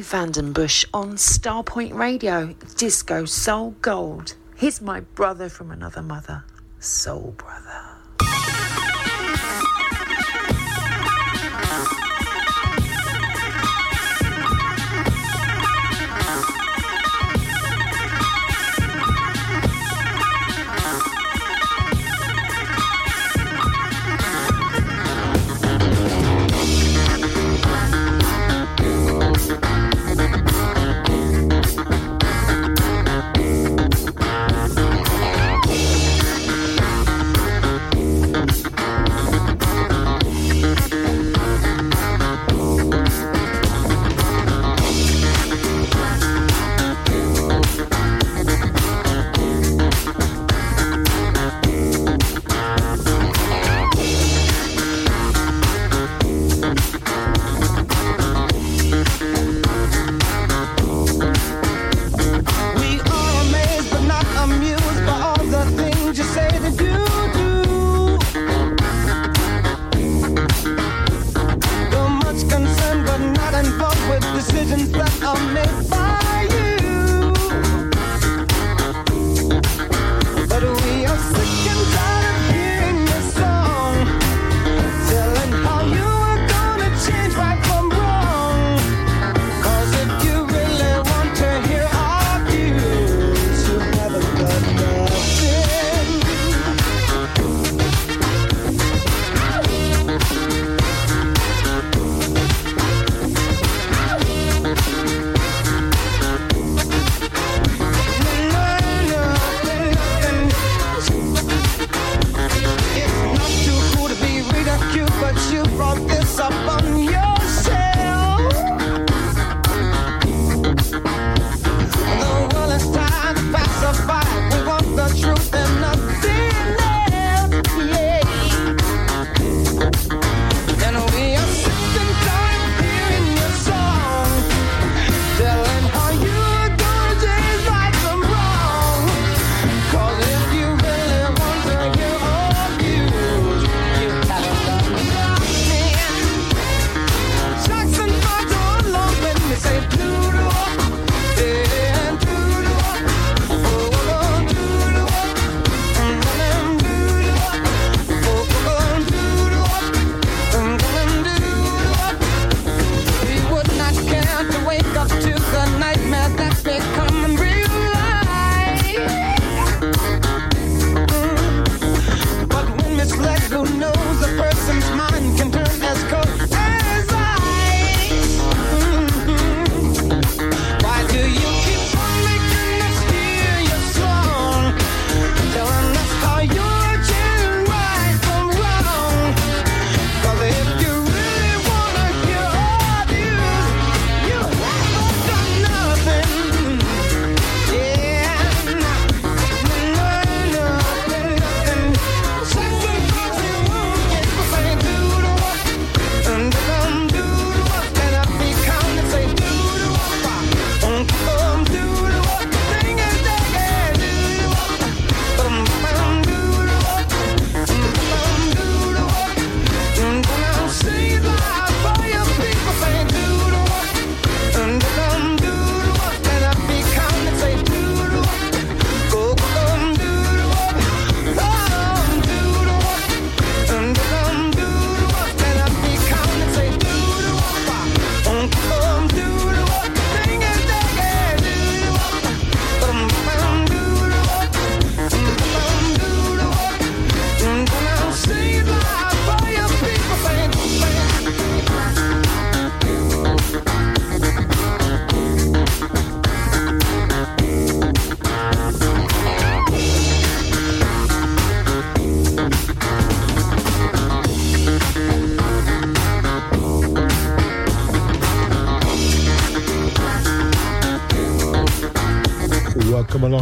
Gary Vandenbush on Starpoint Radio, Disco Soul Gold. He's my brother from another mother, Soul Brother.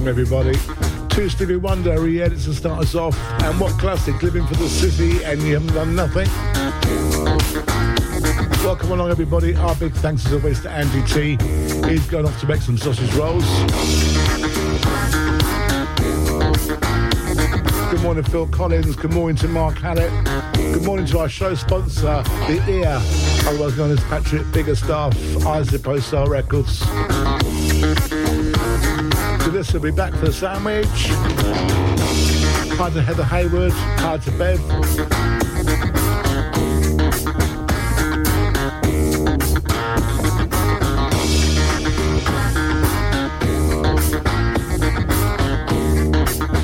Everybody. Two Stevie Wonder, he edits and starts us off. And what classic, living for the city and you haven't done nothing. Welcome along, everybody. Our big thanks as always to Andy T. He's going off to make some sausage rolls. Good morning, Phil Collins. Good morning to Mark Hallett. Good morning to our show sponsor, The Ear, otherwise known as Patrick Biggerstaff, Isopo Star Records. Will be back for the sandwich. Hi to Heather Hayward. Hi to Bev.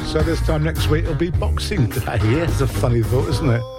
So this time next week it'll be Boxing Day. Yeah, it's a funny thought, isn't it?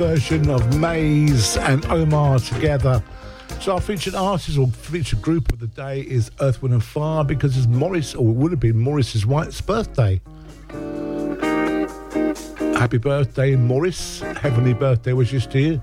Version of Maze and Omar together. So our featured artist or featured group of the day is Earth, Wind and Fire because it's Morris, or it would have been Morris's wife's birthday. Happy birthday, Morris. Heavenly birthday wishes to you.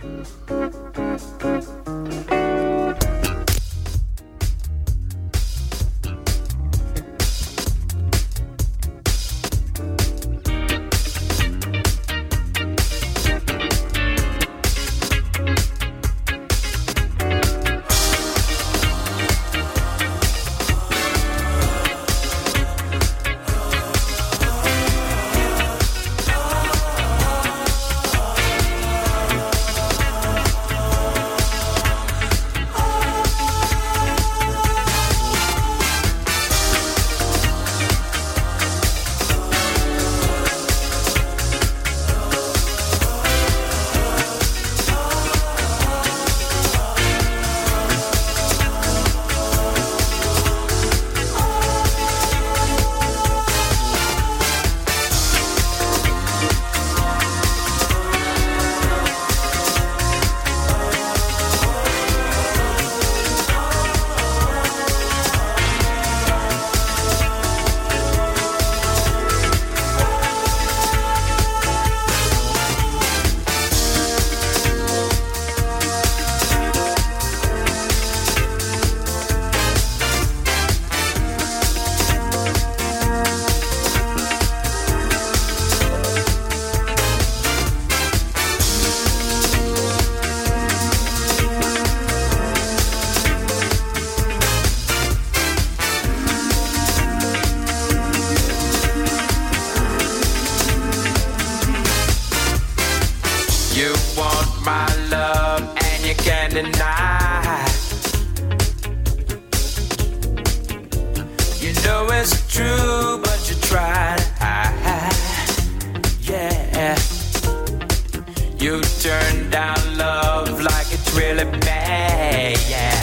You turned down love like it's really bad, yeah.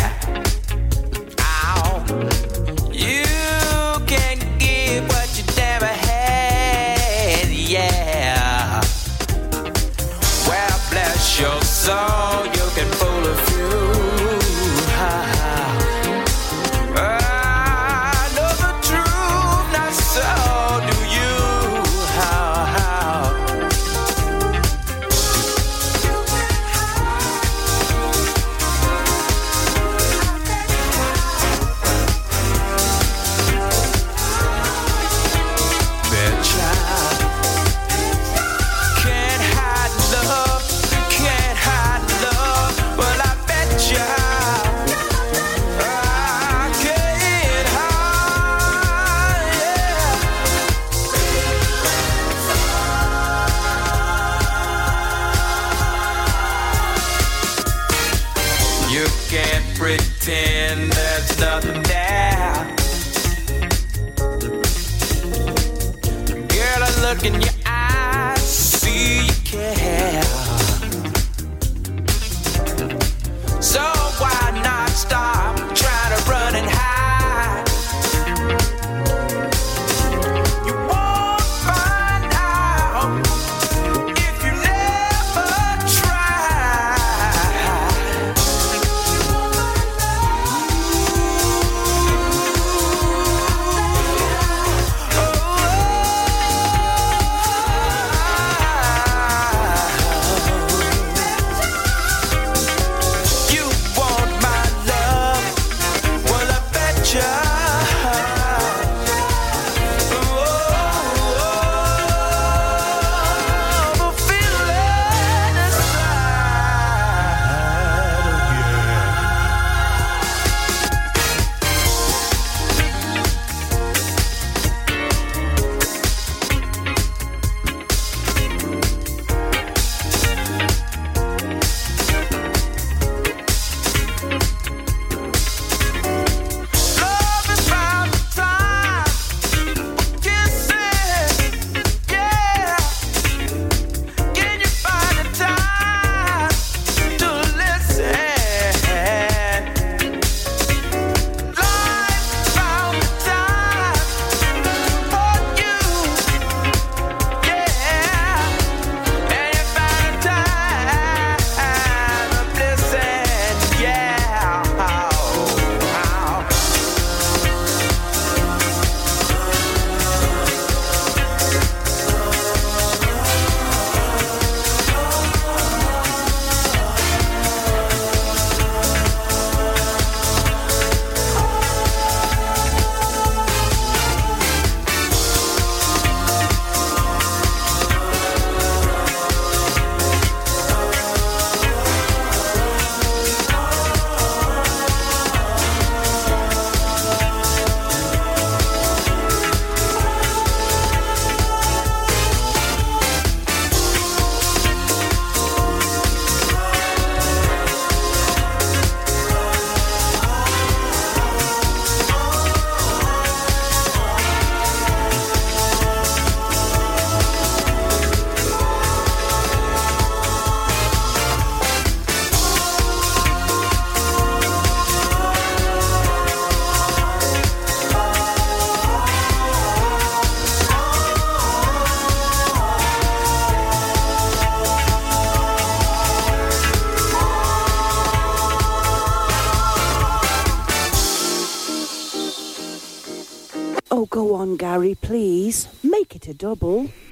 Make it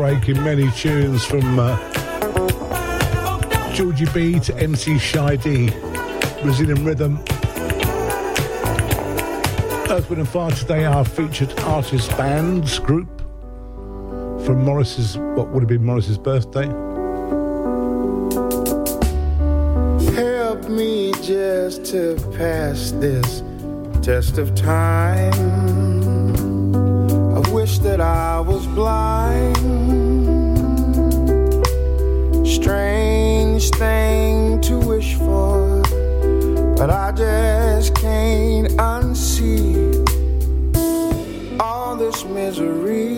double. breaking many tunes from uh, Georgie B to MC Shy D, Brazilian Rhythm. Earth, Wind and Fire today our featured artist bands group from Morris's, what would have been Morris's birthday. Help me just to pass this test of time. I wish that I was blind thing to wish for, but I just can't unsee all this misery.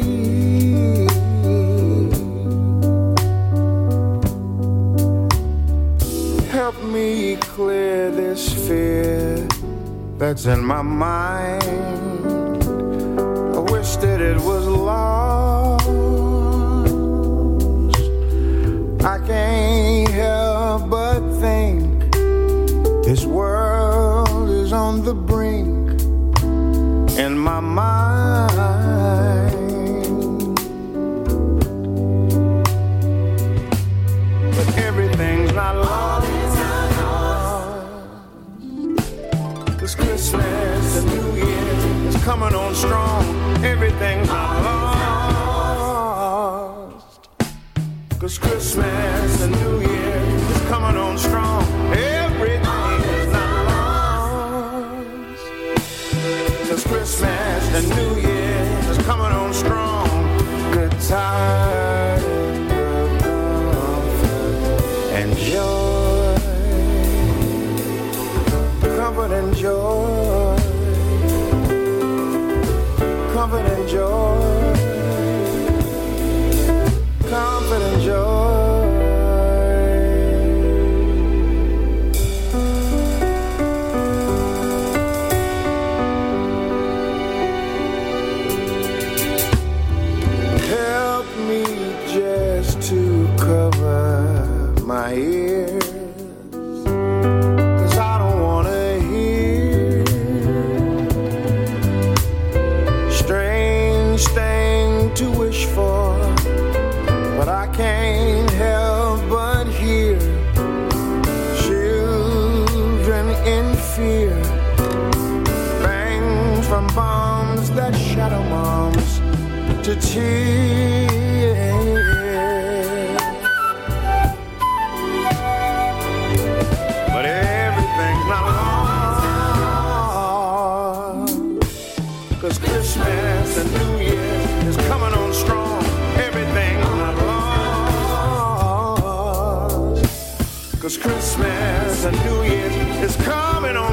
Help me clear this fear that's in my mind. I wish that it was lost I can't help on the brink in my mind. But everything's not lost. This Christmas, the New Year is coming on strong. Everything's not lost. Cause Christmas and New Year But everything's not. Cause Christmas and New Year is coming on strong. Everything's not. Cause Christmas and New Year is coming on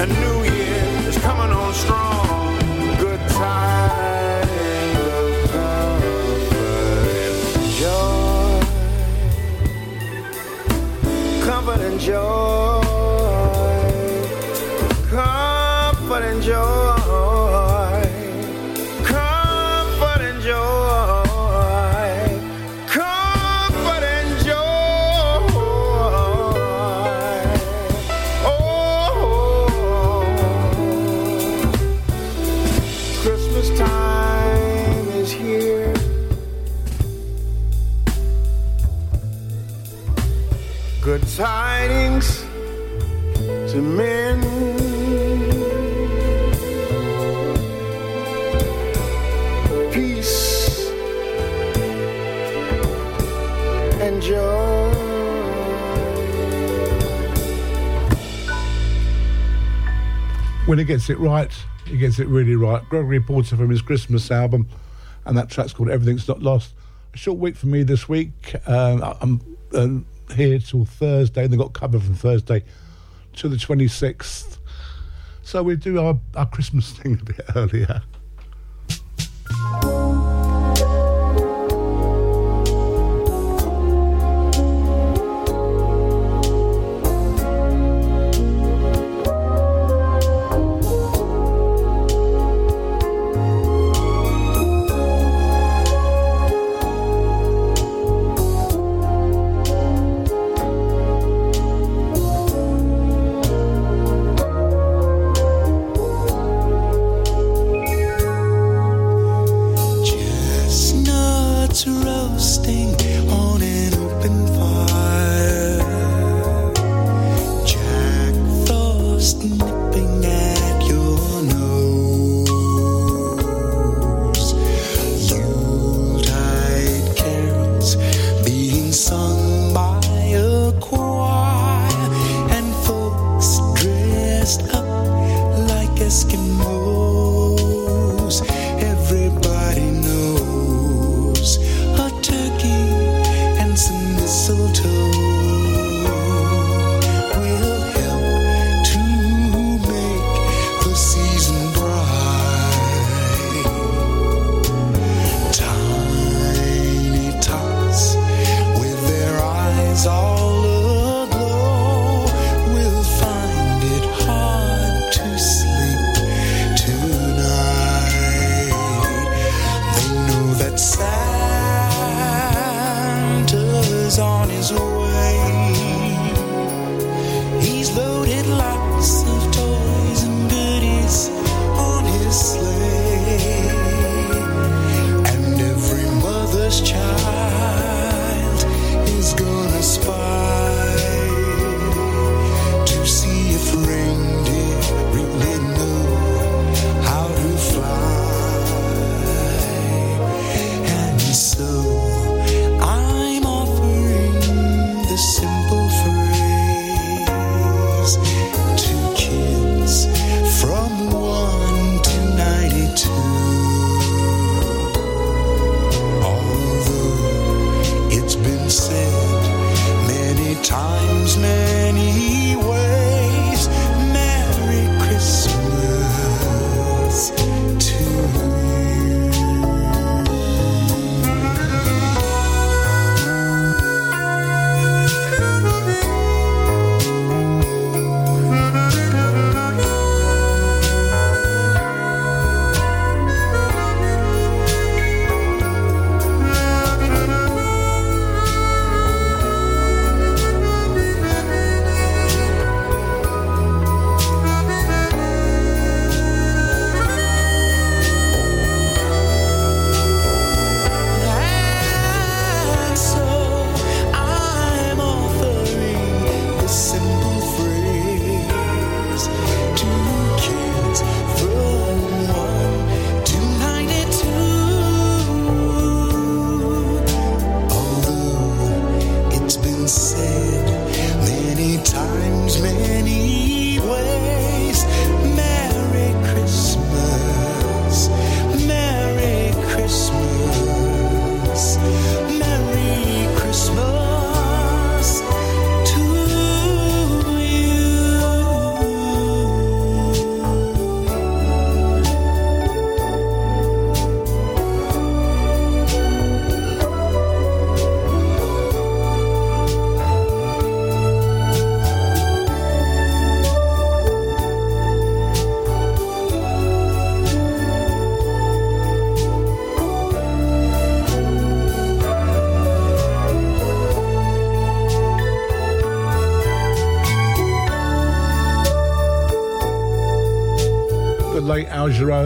And New Year is coming on strong. Good joy. Comfort and joy. He gets it right, he gets it really right. Gregory Porter from his Christmas album, and that track's called Everything's Not Lost. A short week for me this week. Um, I'm um, here till Thursday, and they've got cover from Thursday to the 26th. So we do our, our Christmas thing a bit earlier.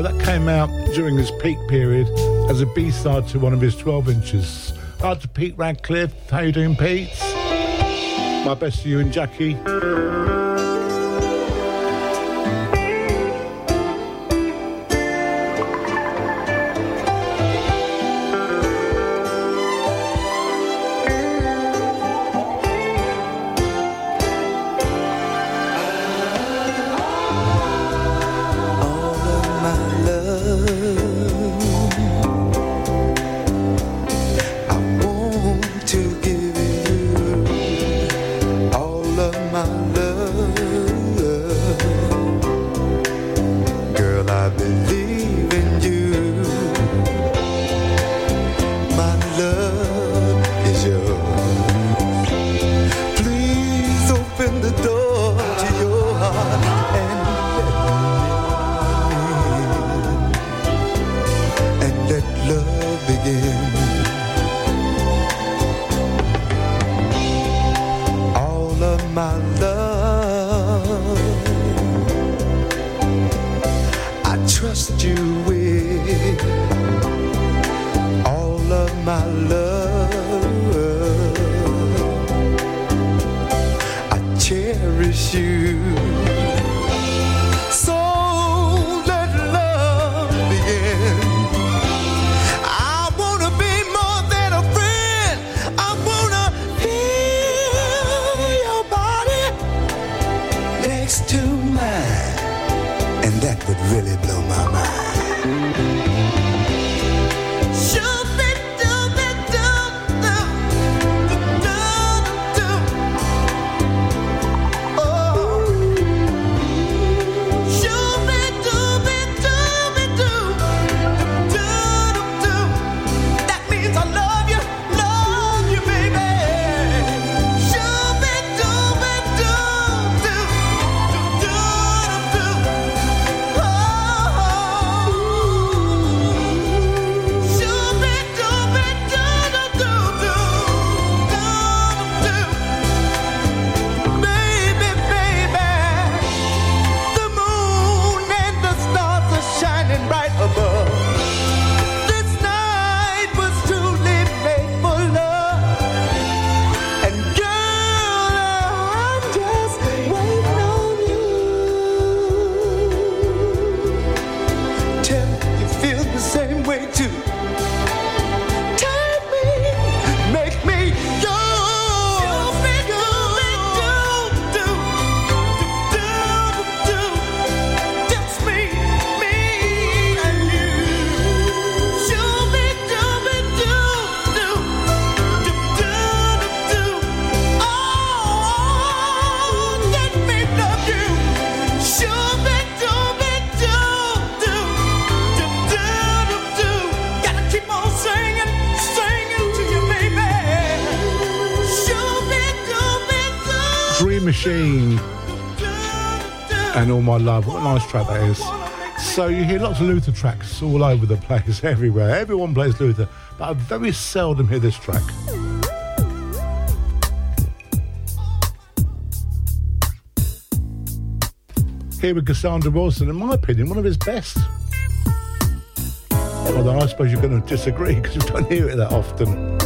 That came out during his peak period as a B-side to one of his 12 inches. Out to Pete Radcliffe. How you doing, Pete? My best to you and Jackie. My Love. What a nice track that is. So you hear lots of Luther tracks all over the place, everywhere. Everyone plays Luther, but I very seldom hear this track. Here with Cassandra Wilson, in my opinion, one of his best. Although I suppose you're going to disagree because you don't hear it that often.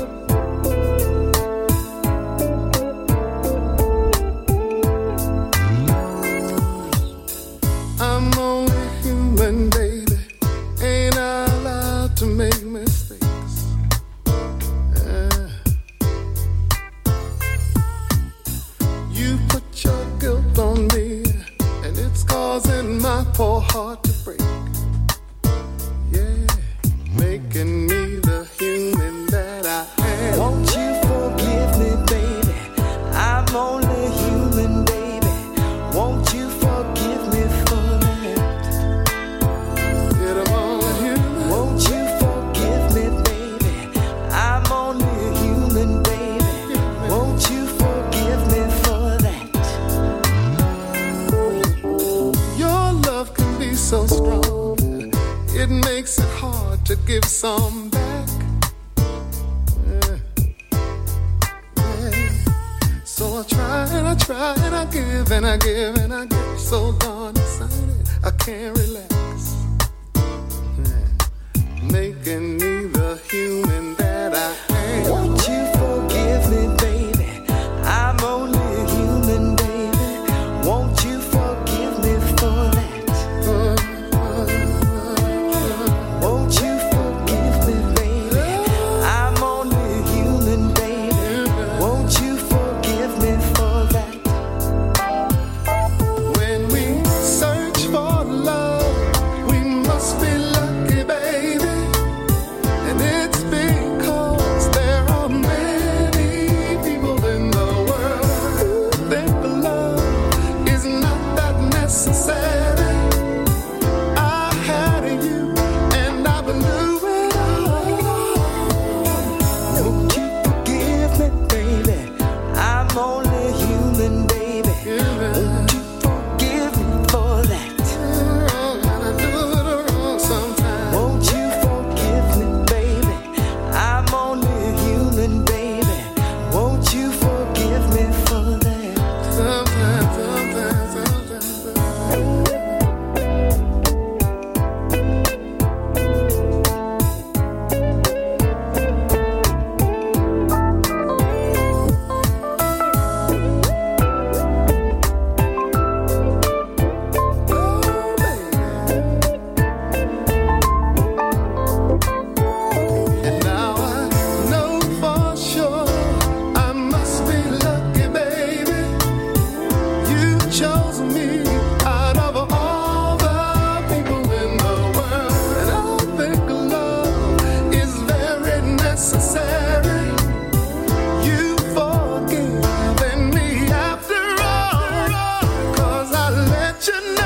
such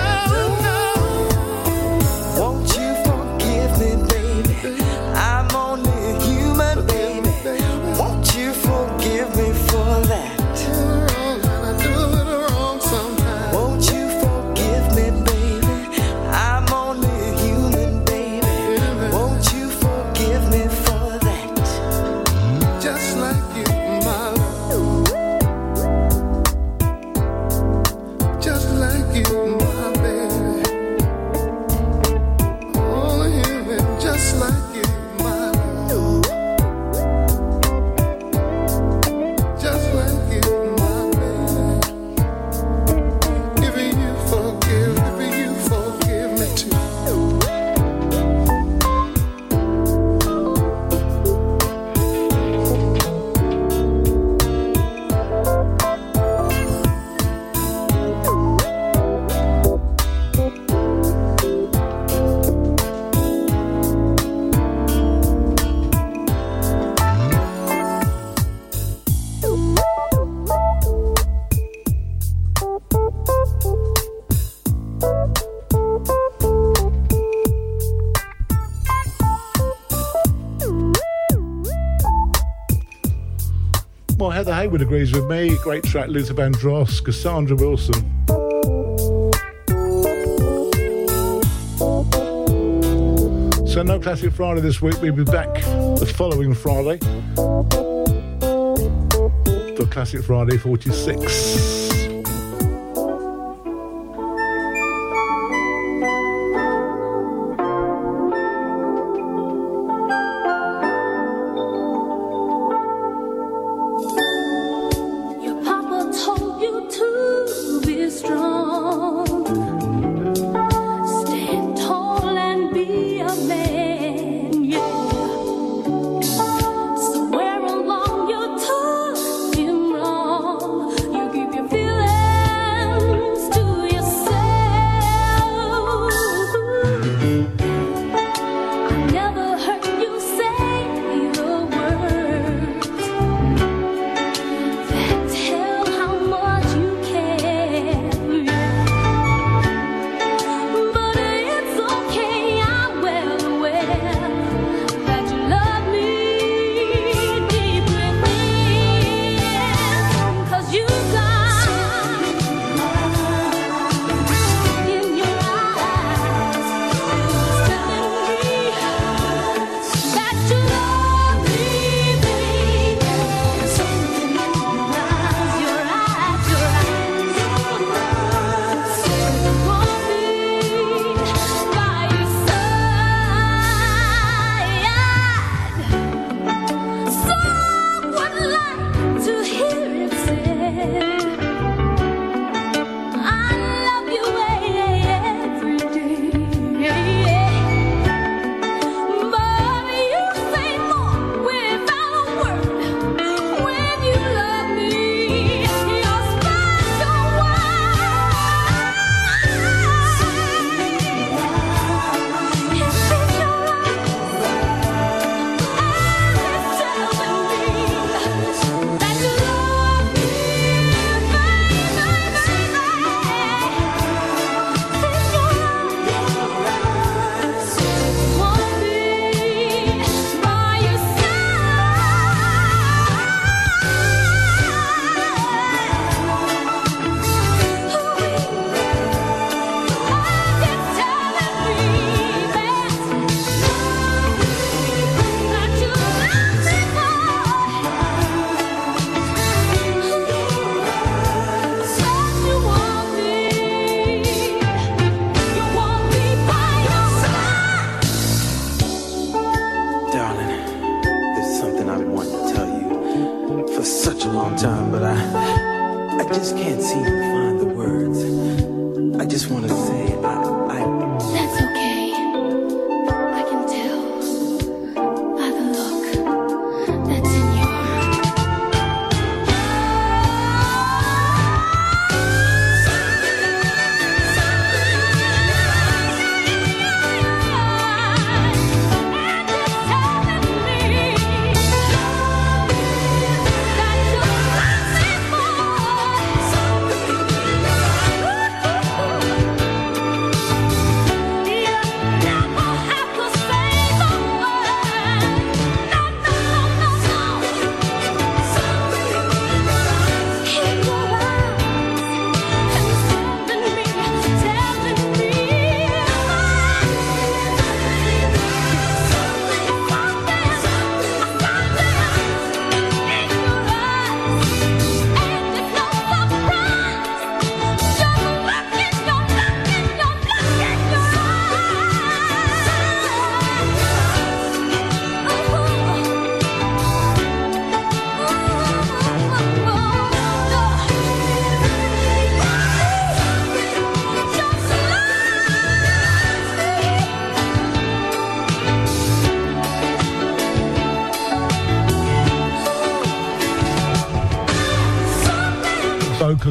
Haywood agrees with me. Great track, Luther Vandross, Cassandra Wilson. So, no Classic Friday this week. We'll be back the following Friday for Classic Friday 46.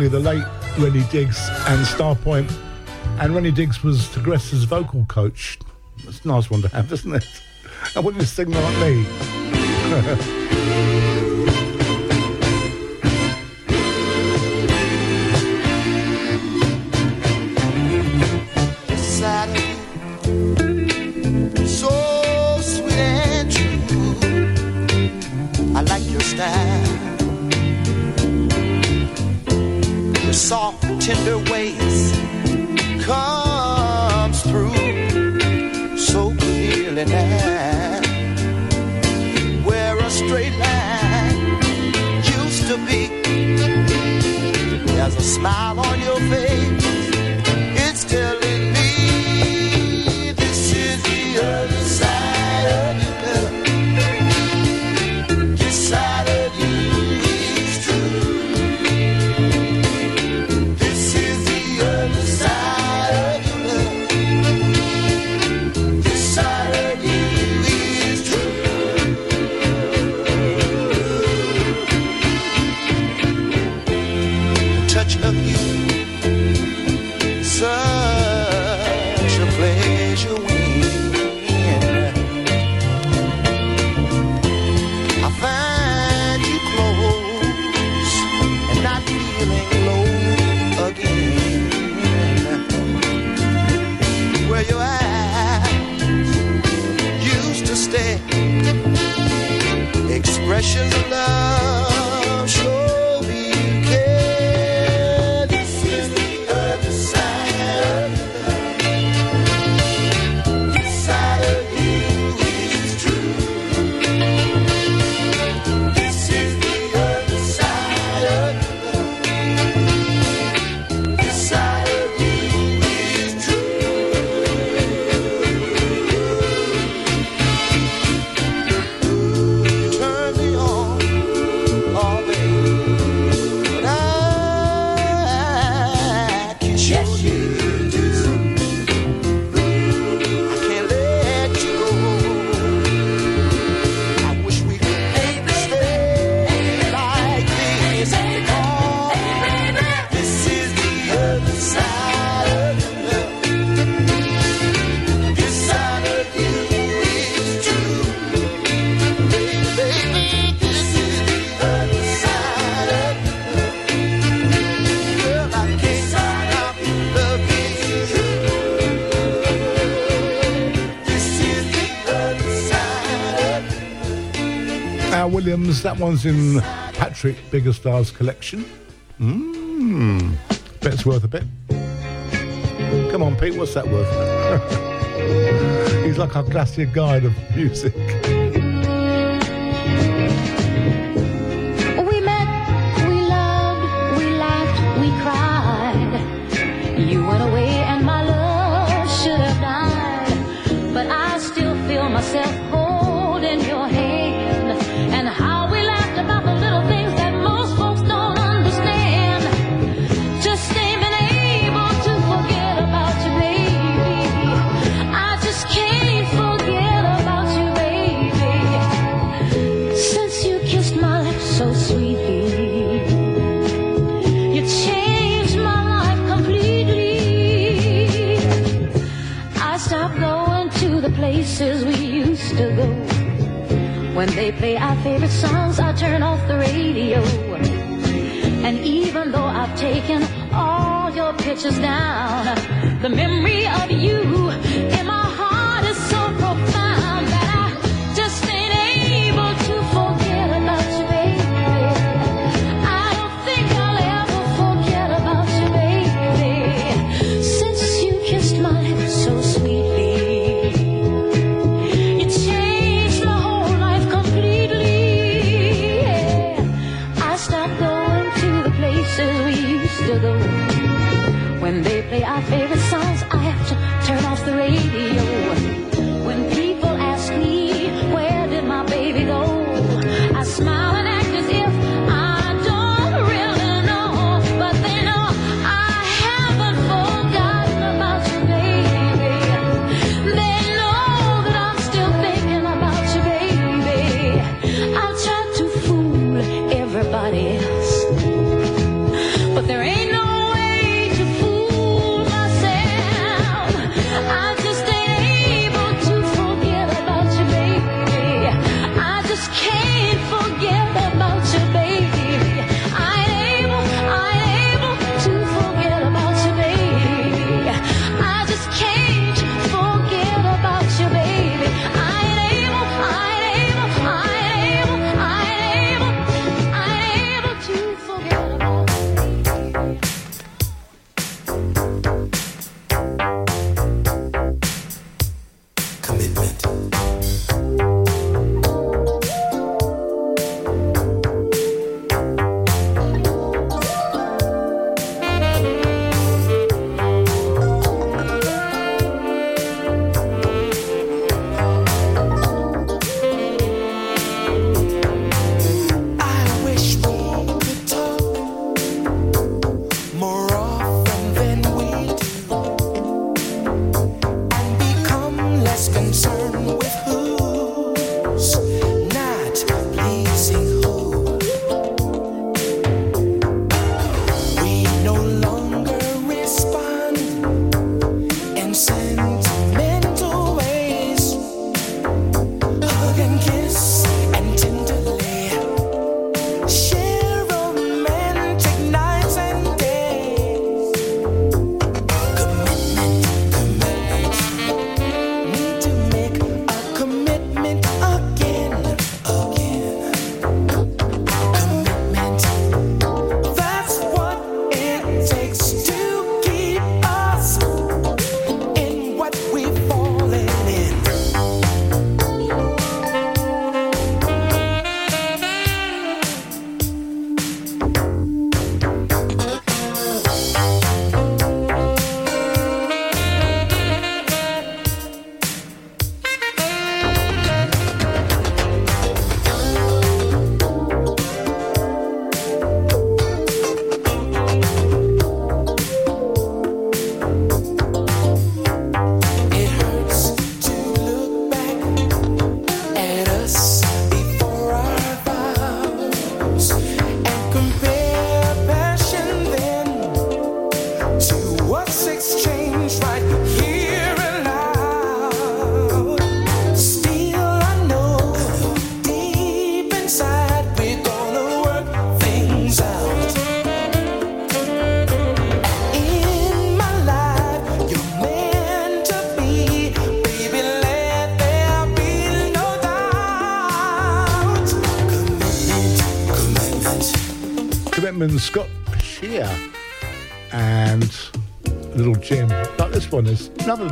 the late Rennie Diggs and Starpoint. And Rennie Diggs was Tigress's vocal coach. It's a nice one to have, isn't it? I want you to sing like me. That one's in Patrick Biggerstaff's collection. Mmm. Bet's worth a bit. Come on, Pete, what's that worth? He's like our classic guide of music. Your pictures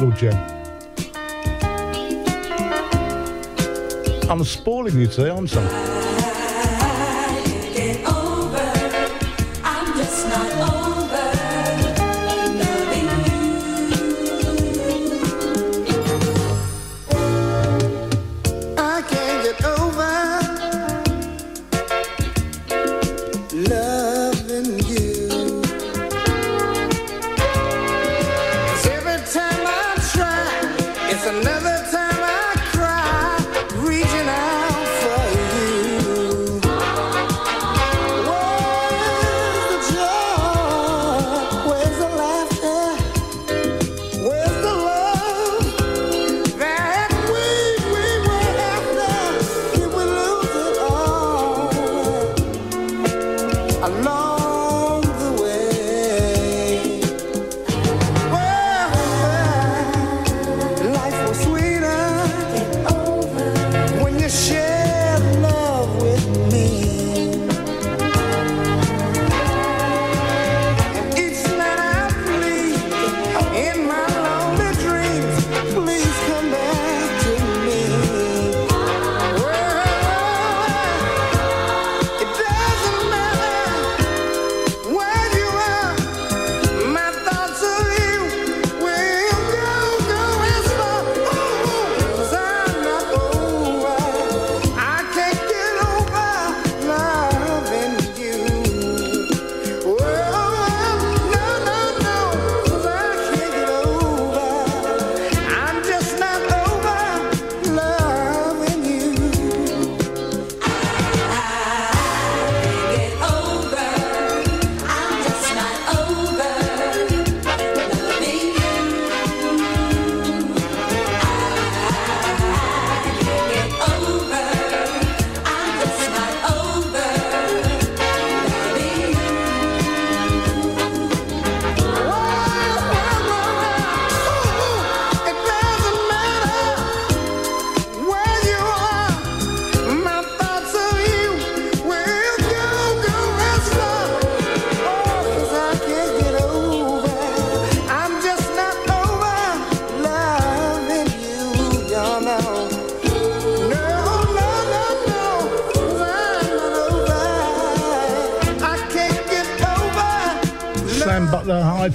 Jim. I'm spoiling you today, aren't I?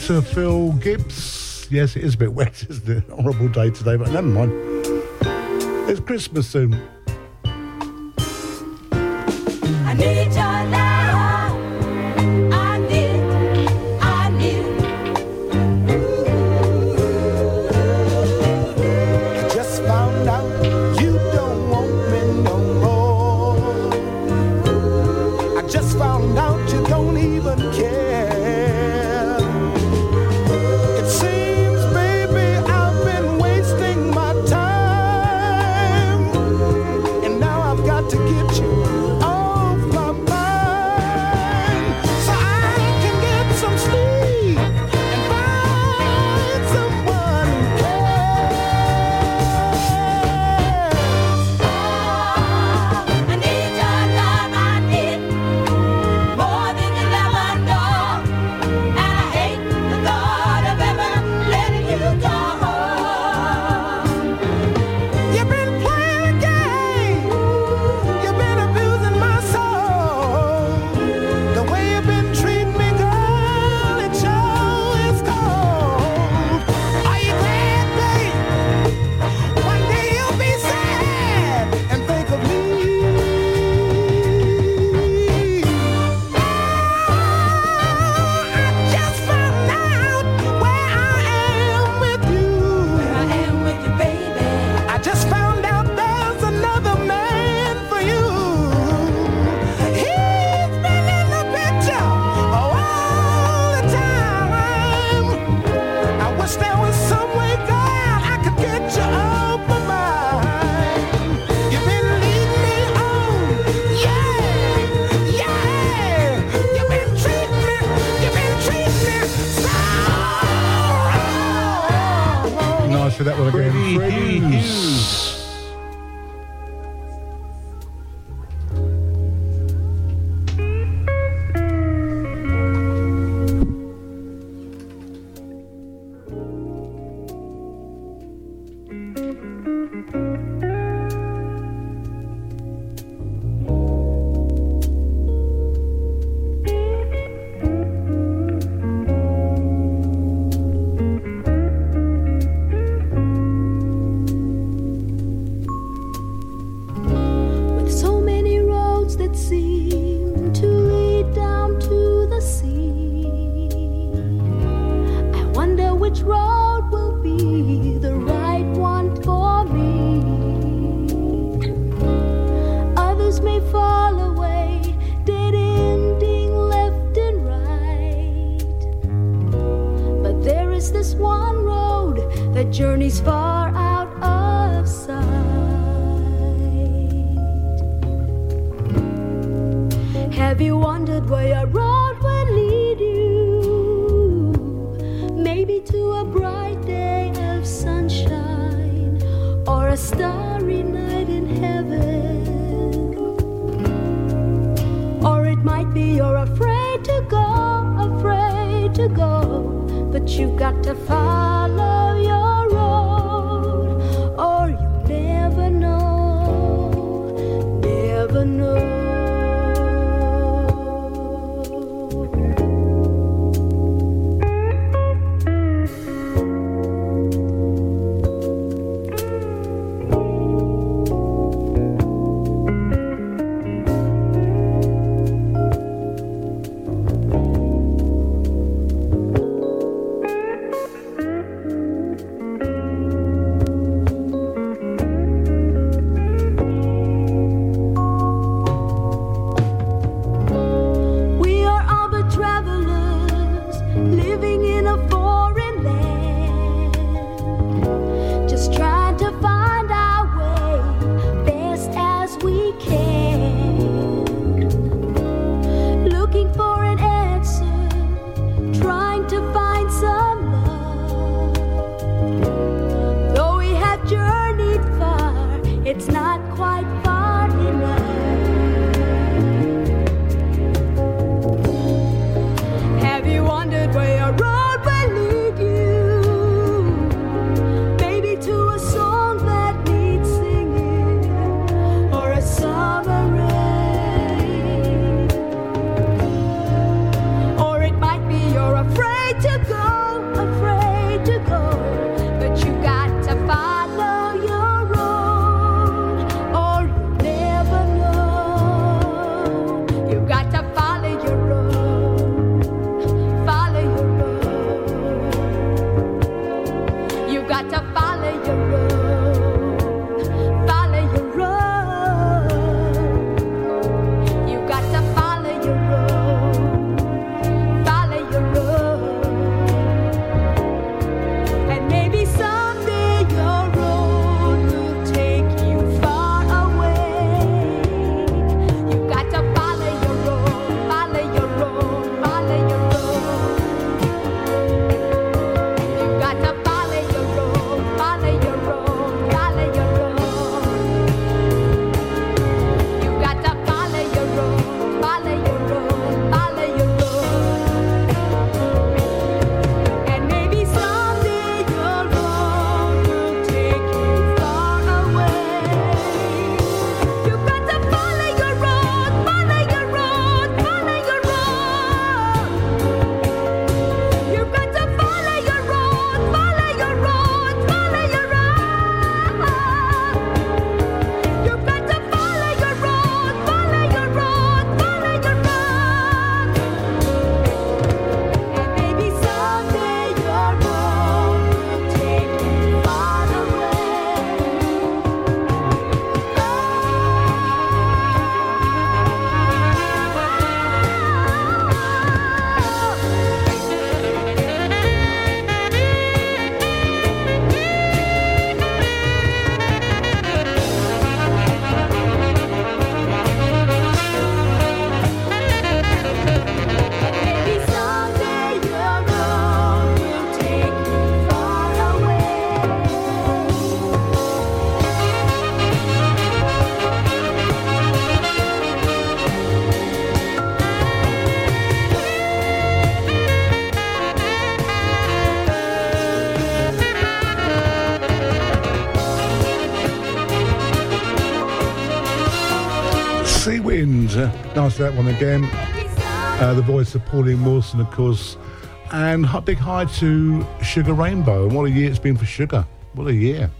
to Phil Gibbs. Yes, it is a bit wet, isn't it? Horrible day today, but never mind. It's Christmas soon. for that one again. Freddie Hughes. Nice that one again. Uh, the voice of Pauline Wilson, of course. And big hi to Sugar Rainbow. And what a year it's been for Sugar. What a year.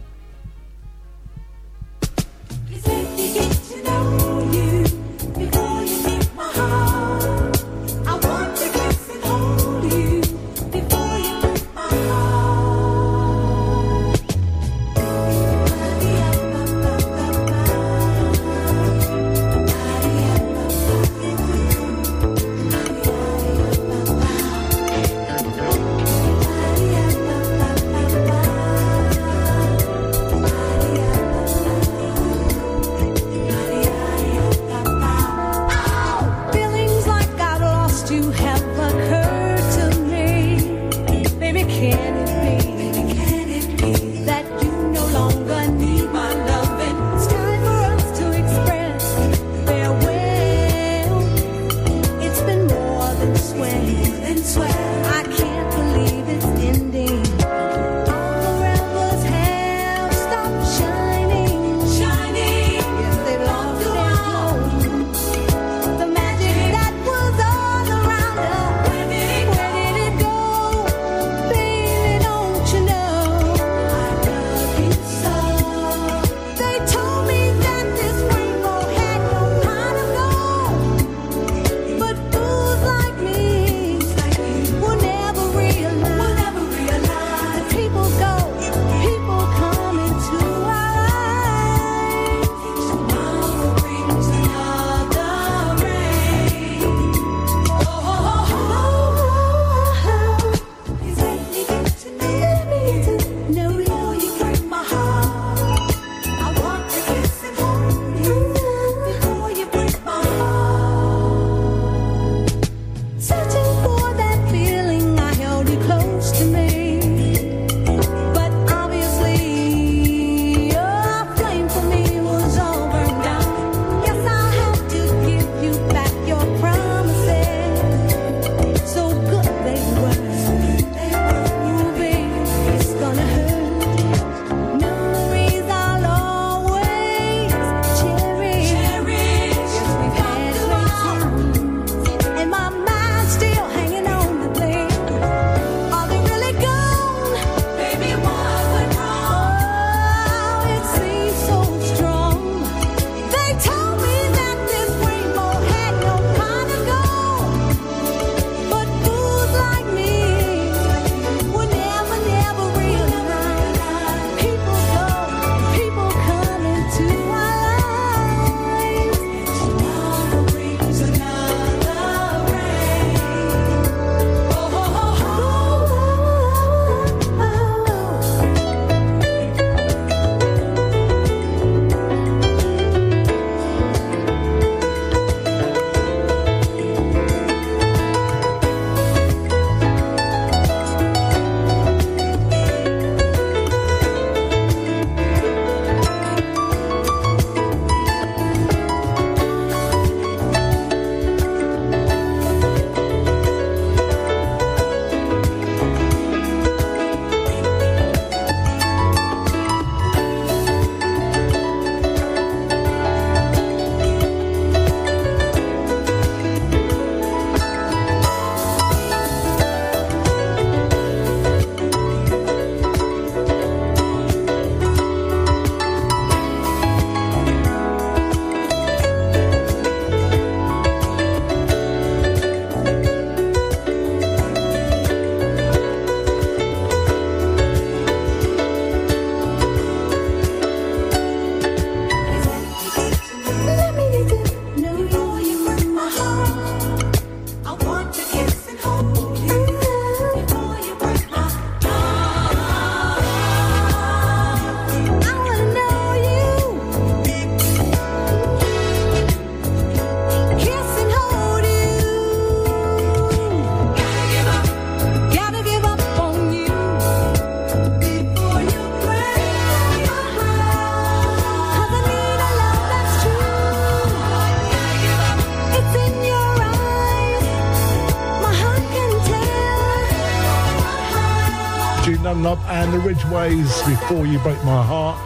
ways before you break my heart.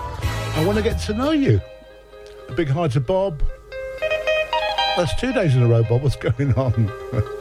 I want to get to know you. A big hi to Bob. That's two days in a row, Bob. What's going on?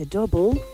A double.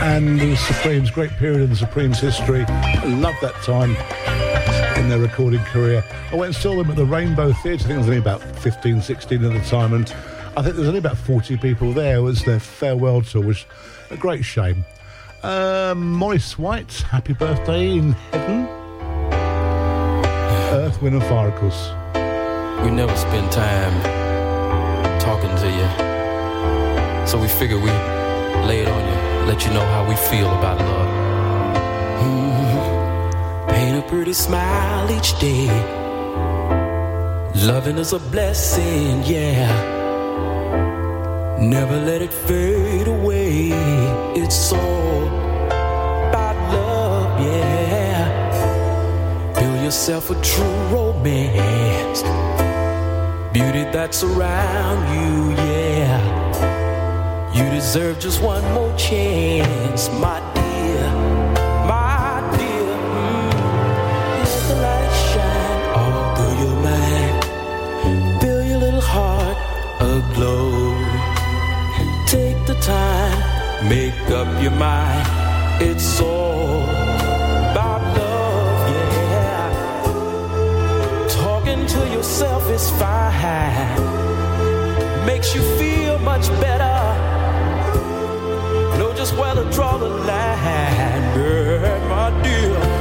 And the Supremes, great period in the Supremes history. I love that time in their recording career. I went and saw them at the Rainbow Theatre. I think it was only about 15, 16 at the time, and I think there was only about 40 people there. It was their farewell tour, which a great shame. Um, Maurice White, happy birthday in heaven. Earth, Wind and Fire, of course. We never spend time talking to you. So we figure we lay it on you, let you know how we feel about love. Mhm. Paint a pretty smile each day. Loving is a blessing, yeah. Never let it fade away. It's all about love, yeah. Build yourself a true romance. Beauty that's around you, yeah. Deserve just one more chance, my dear, my dear. Mm. Let the light shine all through your mind. Fill your little heart aglow. Take the time, make up your mind. It's all about love, yeah. Talking to yourself is fine. Makes you feel much better. Where to draw the line, yeah, my dear,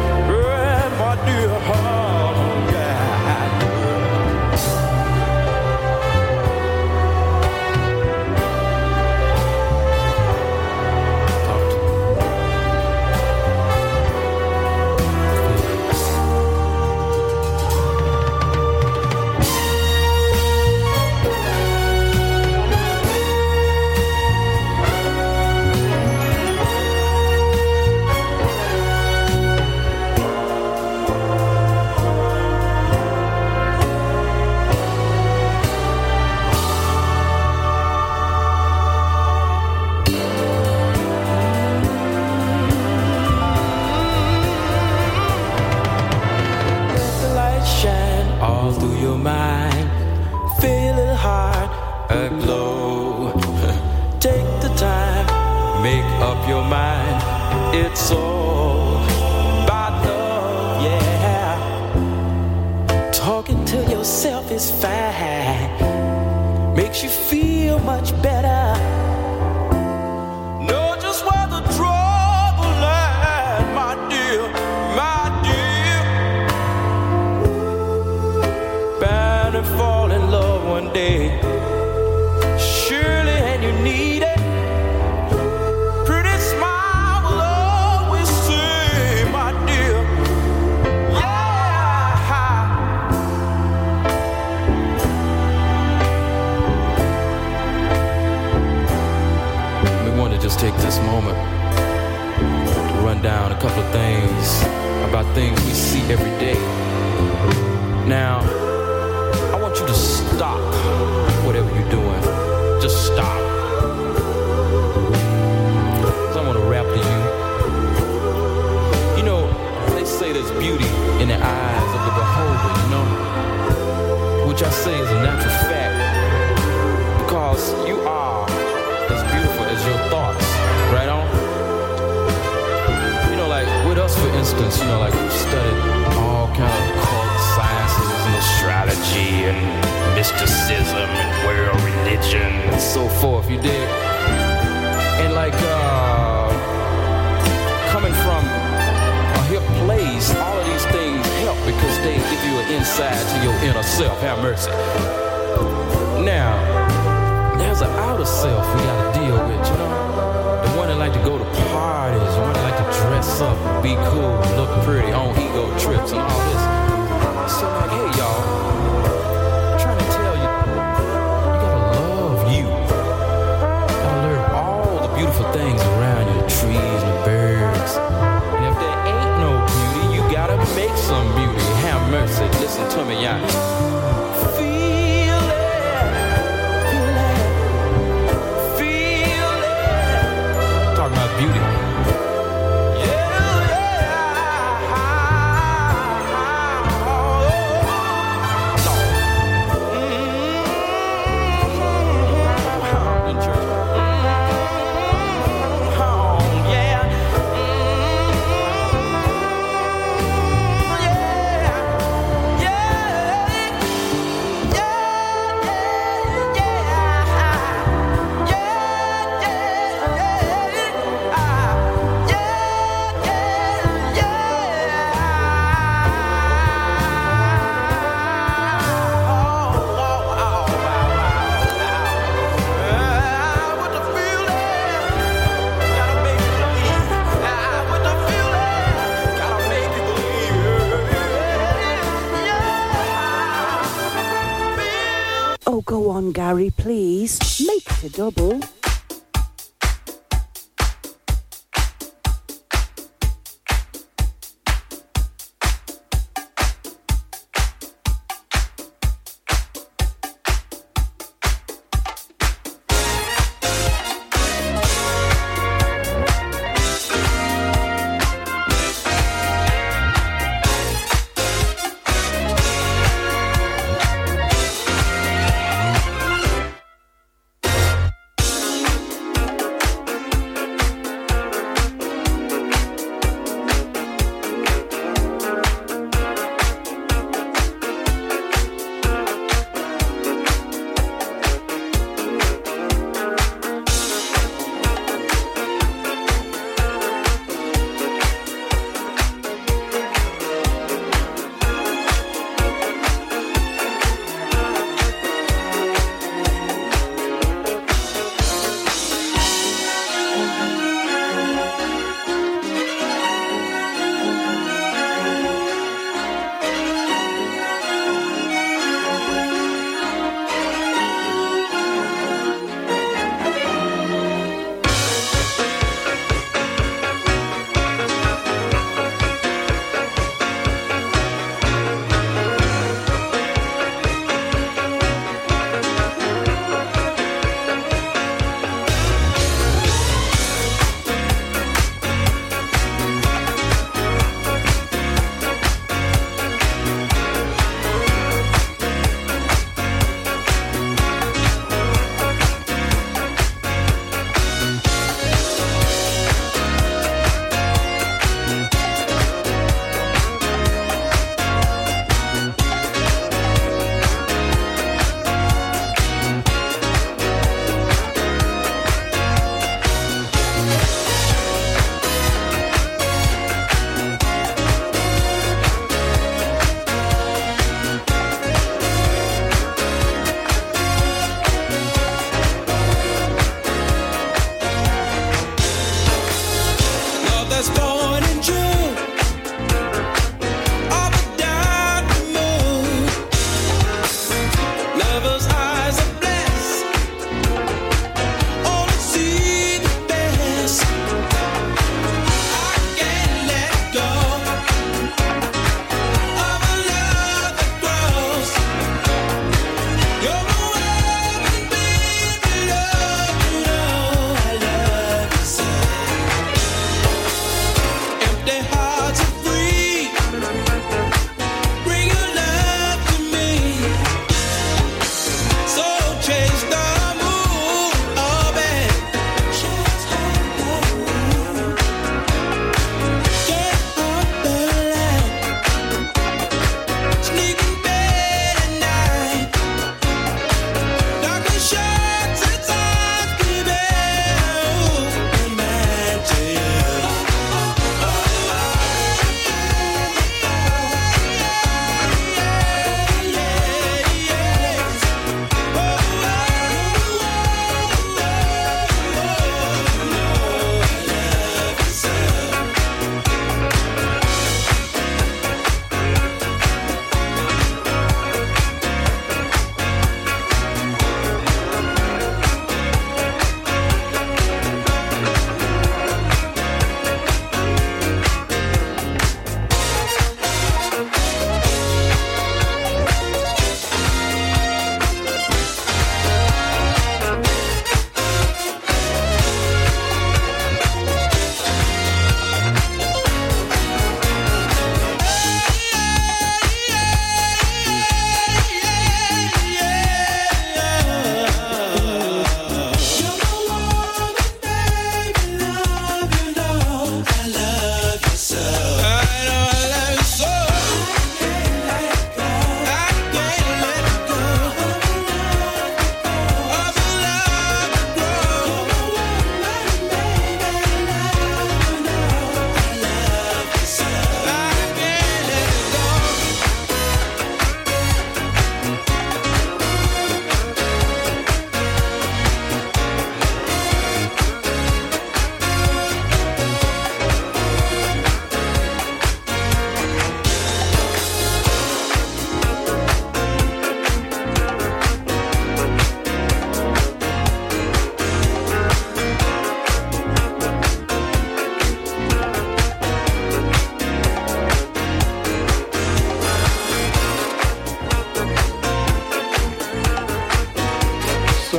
of things about things we see every day. Now, I want you to stop whatever you're doing. Just stop. 'Cause I want to rap to you. You know, they say there's beauty in the eyes of the beholder, you know? Which I say is a natural fact. Because you are as beautiful as your thoughts, right on? You know, like we've studied all kind of occult sciences and astrology and mysticism and world religion and so forth. You did, and like uh, coming from a hip place, all of these things help because they give you an insight to your inner self. Have mercy. Now, there's an outer self we gotta deal with, you know? Be cool, look pretty, on ego trips and all this. So like, hey y'all, I'm trying to tell you, you gotta love you. You gotta learn all the beautiful things around you, the trees and the birds. And if there ain't no beauty, you gotta make some beauty. Have mercy, listen to me, y'all. Double.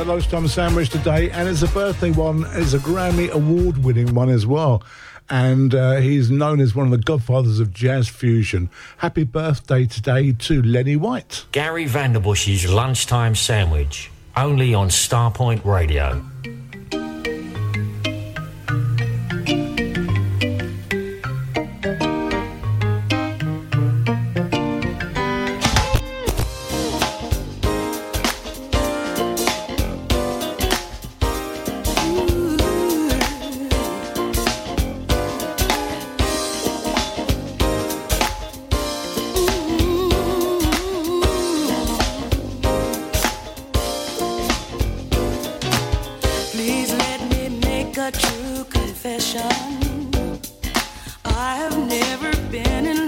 Lunchtime Sandwich today, and it's a birthday one. It's a Grammy Award winning one as well. And uh, he's known as one of the godfathers of jazz fusion. Happy birthday today to Lenny White. Gary Vanderbush's Lunchtime Sandwich, only on Starpoint Radio. A true confession. I have never been in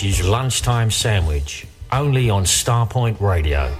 Bush's lunchtime sandwich, only on Starpoint Radio.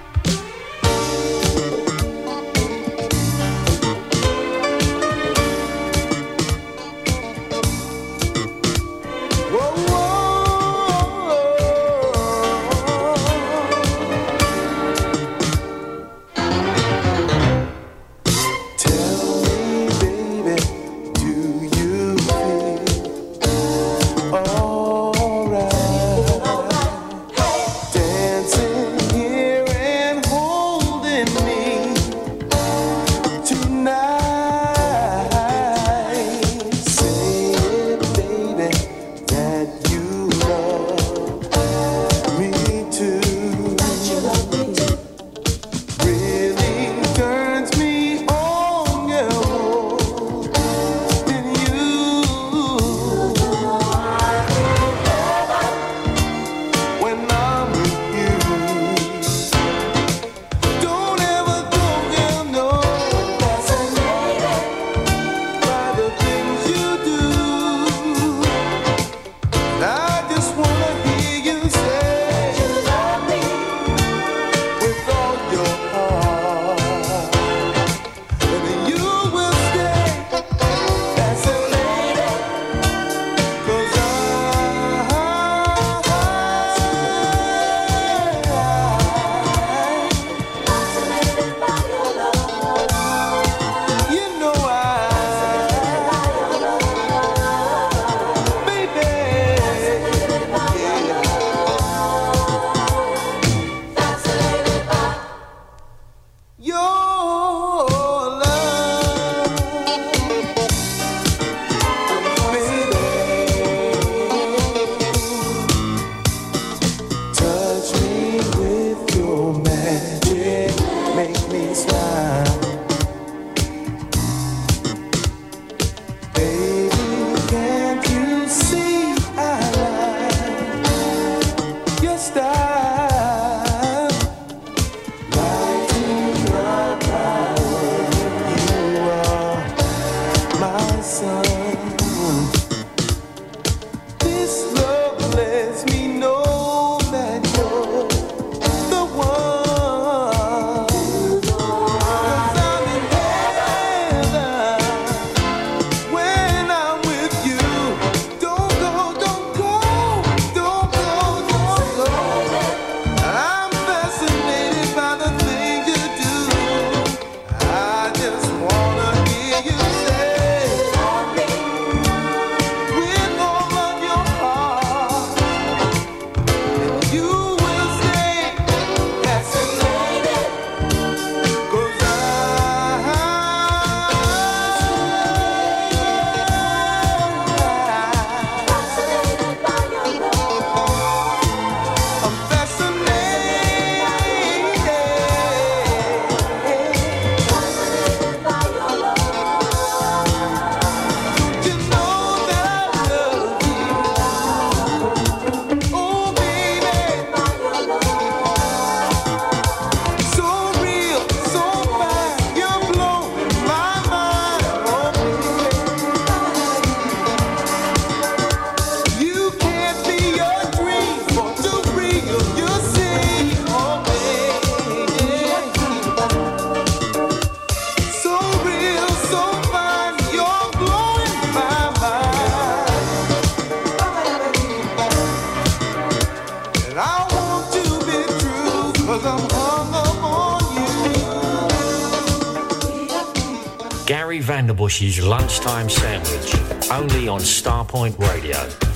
Bush's lunchtime sandwich, only on Starpoint Radio.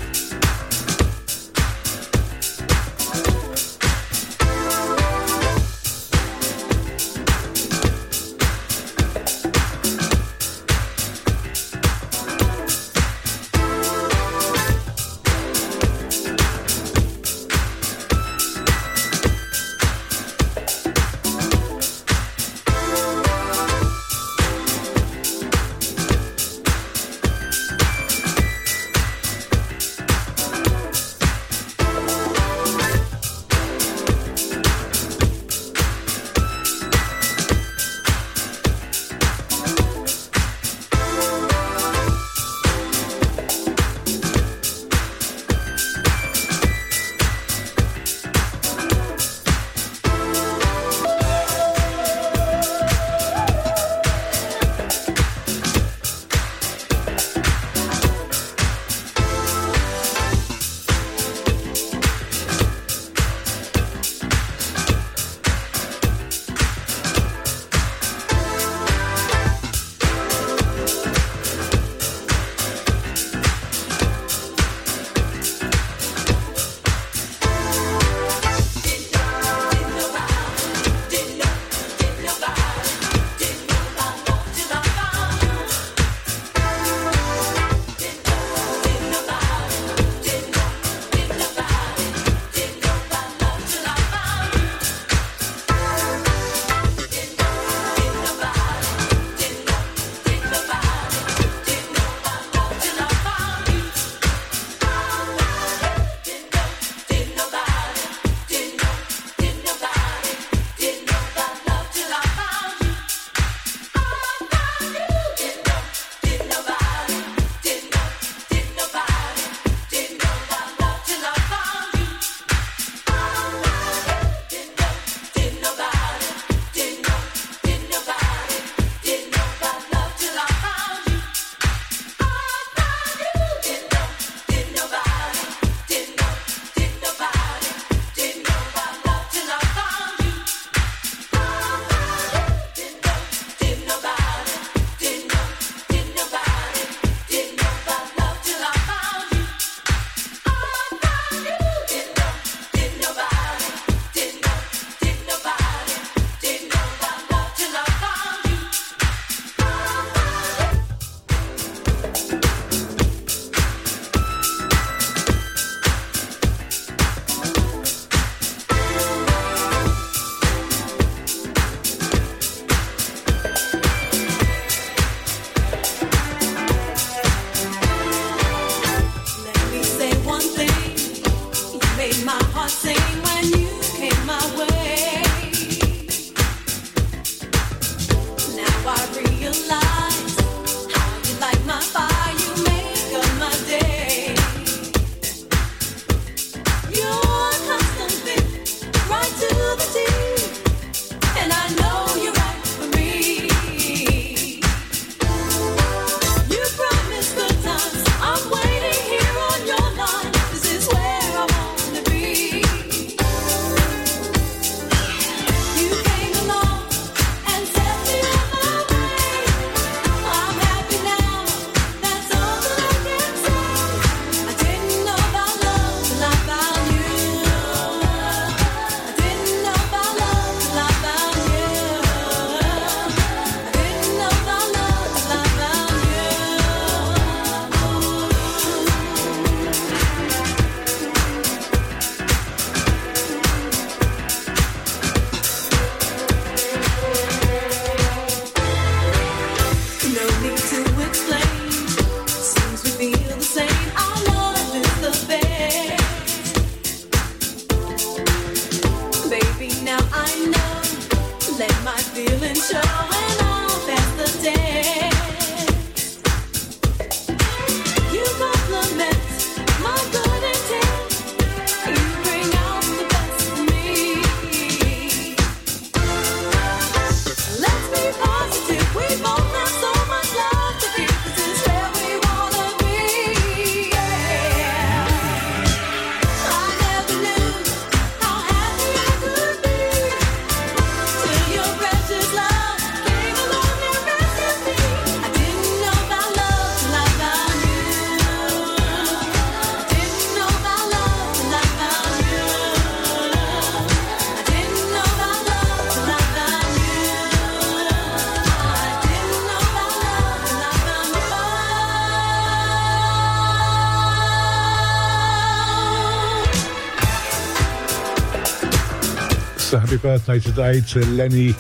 So happy birthday today to Lenny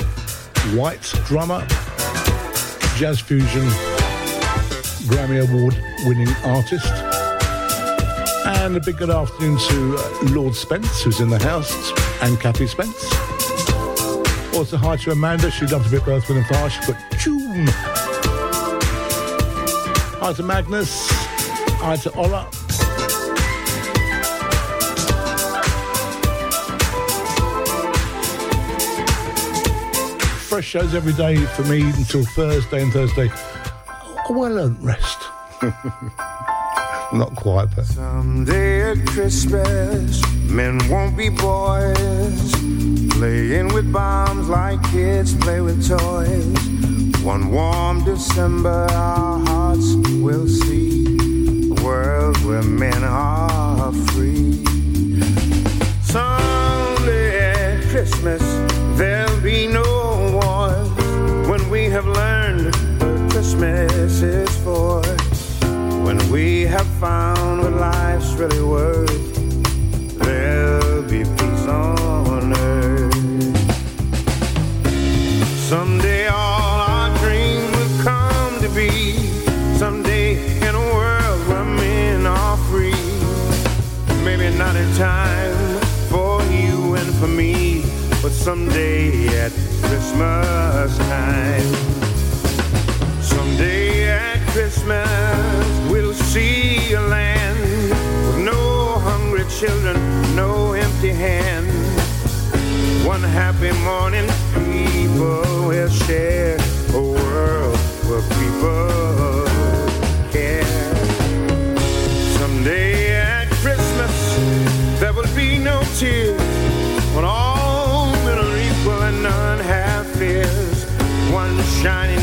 White, drummer, jazz fusion, Grammy Award winning artist. And a big good afternoon to uh, Lord Spence, who's in the house, and Kathy Spence. Also, hi to Amanda. She loves a bit Earth, Wind and Fire. She's got tune. Hi to Magnus. Hi to Ola. Fresh shows every day for me until Thursday and Thursday. Oh, a well earned rest. Not quite, but. Someday at Christmas, men won't be boys, playing with bombs like kids play with toys. One warm December, our hearts will see a world where men are free. Someday at Christmas, have learned what Christmas is for. When we have found what life's really worth, there'll be peace on earth. Someday all our dreams will come to be. Someday in a world where men are free. Maybe not in time for you and for me, but someday at Christmas time. Someday at Christmas, we'll see a land with no hungry children, no empty hands. One happy morning, people will share a world where people shining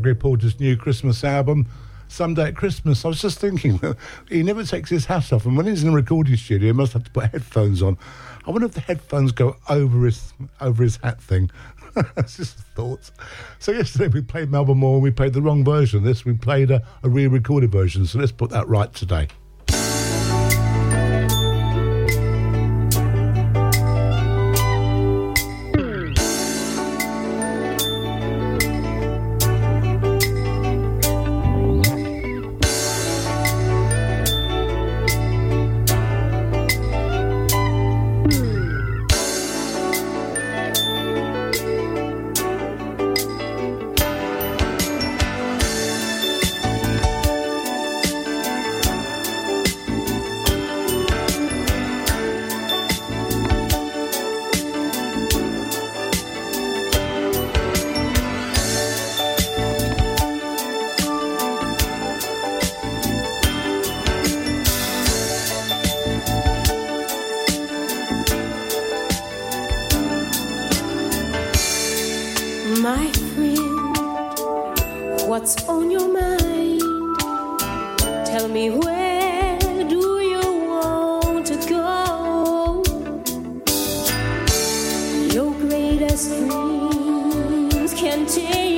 Gregory Porter's new Christmas album, Someday at Christmas. I was just thinking, he never takes his hat off, and when he's in a recording studio, he must have to put headphones on. I wonder if the headphones go over his over his hat thing. That's just thoughts. So yesterday we played Melba Moore, we played the wrong version this. We played a, a re-recorded version, so let's put that right today. Can take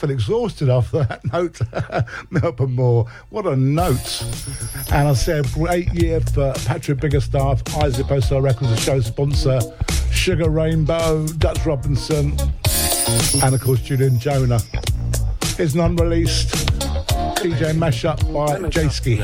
feel exhausted after that note. Melba Moore, what a note. And I said, great year for uh, Patrick Biggerstaff, Isaac Postal Records, the show sponsor, Sugar Rainbow, Dutch Robinson, and of course Julian Jonah. His non released DJ mashup by J Ski.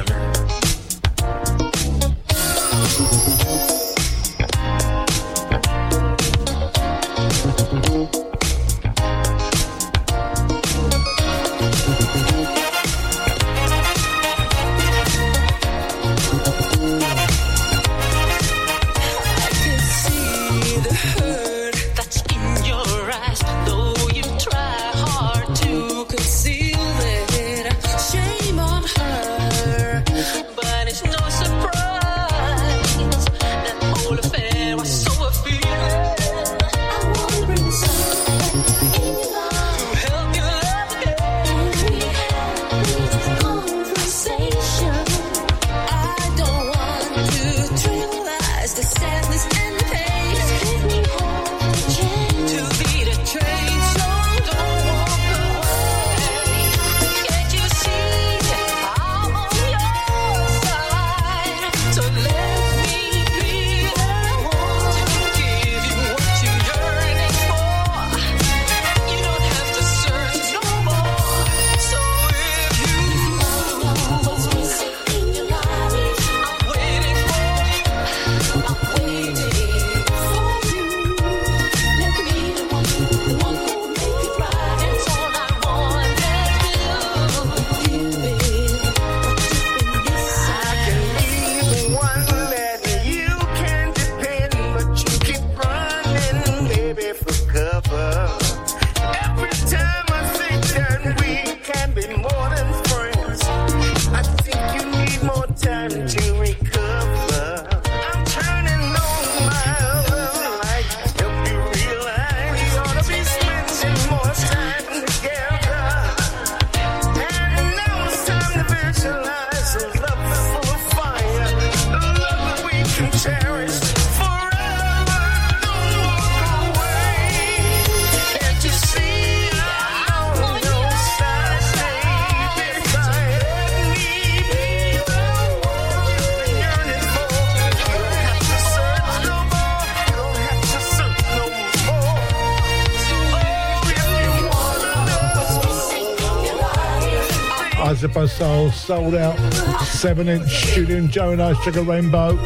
Sold out. 7 inch Julian Jonas, Sugar Rainbow.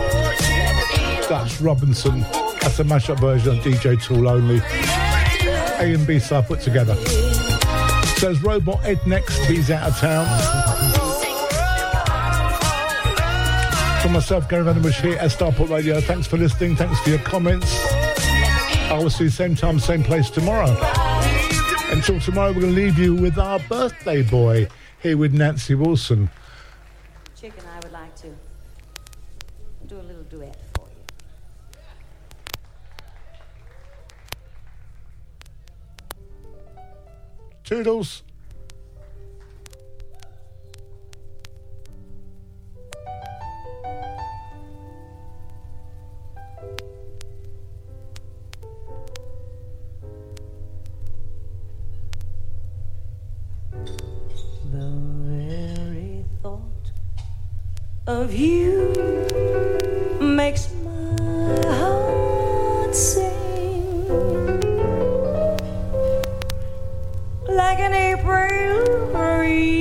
Dutch Robinson. That's a mashup version on DJ Tool only. A and B side put together. So there's Robot Ed next. He's out of town. From myself, Gary Vanderbush here at Starpoint Radio. Thanks for listening. Thanks for your comments. I will see you same time, same place tomorrow. Until tomorrow, we're going to leave you with our birthday boy here with Nancy Wilson. Chick and I would like to do a little duet for you. Toodles. The very thought of you makes my heart sing. Like an April breeze